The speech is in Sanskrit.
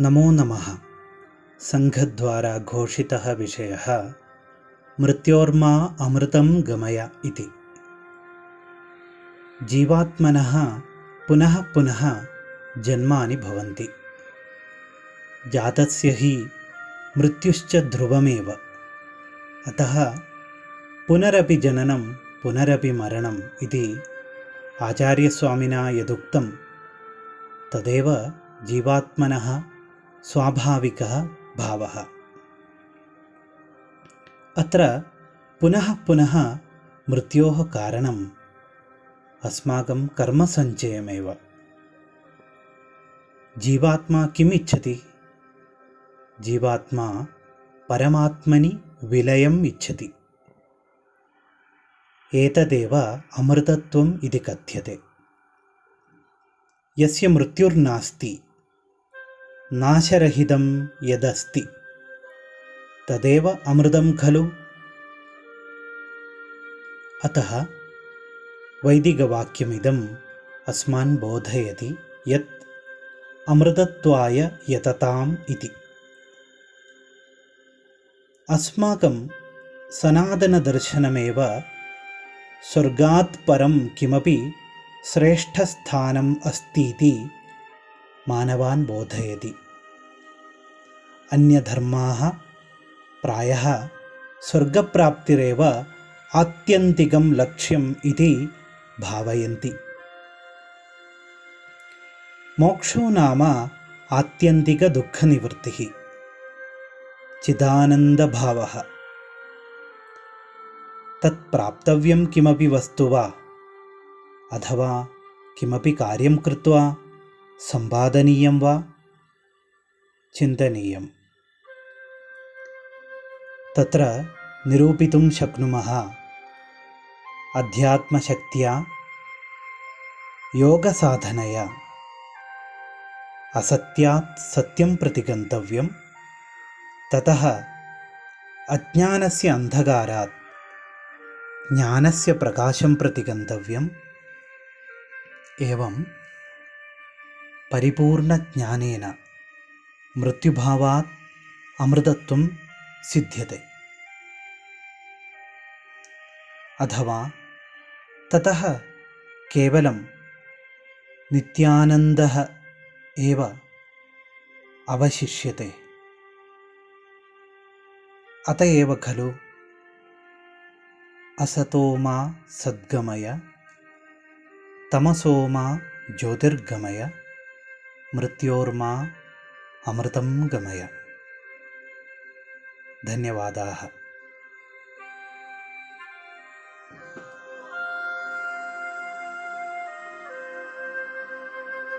नमो नमः। सङ्घद्वारा घोषितः विषयः मृत्योर्मा अमृतं गमय इति। जीवात्मनः पुनः पुनः जन्मानि भवन्ति। जातस्य हि मृत्युश्च ध्रुवमेव। अतः पुनरपि जननं पुनरपि मरणम् इति आचार्यस्वामिना यदुक्तं तदेव जीवात्मनः स्वाभाविकः भावः अत्र पुनः पुनः मृत्योः कारणम् अस्माकं कर्मसञ्चयमेव। जीवात्मा किम् इच्छति जीवात्मा परमात्मनि विलयम् इच्छति। एतदेव अमृतत्वम् इति कथ्यते। यस्य मृत्युर्नास्ति नाशरहितं यदस्ति। तदेव अमृतं खलु। अतः वैदिकवाक्यमिदम् अस्मान् बोधयति यत् अमृतत्वाय यतताम् इति। अस्माकं सनातनदर्शनमेव स्वर्गात् परं किमपि श्रेष्ठस्थानम् अस्तीति मानवान् बोधयति। अन्यधर्माः प्रायः स्वर्गप्राप्तिरेव आत्यन्तिकं लक्ष्यम् इति भावयन्ति। मोक्षो नाम आत्यन्तिकदुःखनिवृत्तिः। चिदानन्दभावः। तत्प्राप्तव्यं किमपि वस्तु वा? अथवा किमपि कार्यं कृत्वा सम्पादनीयं वा? चिन्तनीयम्। तत्र निरूपितुं शक्नुमः अध्यात्मशक्त्या योगसाधनया। असत्यात् सत्यं प्रति गन्तव्यं। ततः अज्ञानस्य अन्धकारात् ज्ञानस्य प्रकाशं प्रति गन्तव्यम्। एवं परिपूर्णज्ञानेन मृत्युभावात् अमृतत्वं सिद्ध्यते। अथवा ततः केवलं नित्यानन्दः एव अवशिष्यते। अत एव खलु। असतो मा सद्गमय तमसो मा ज्योतिर्गमय मृत्योर्मा अमृतं गमय। धन्यवादाः।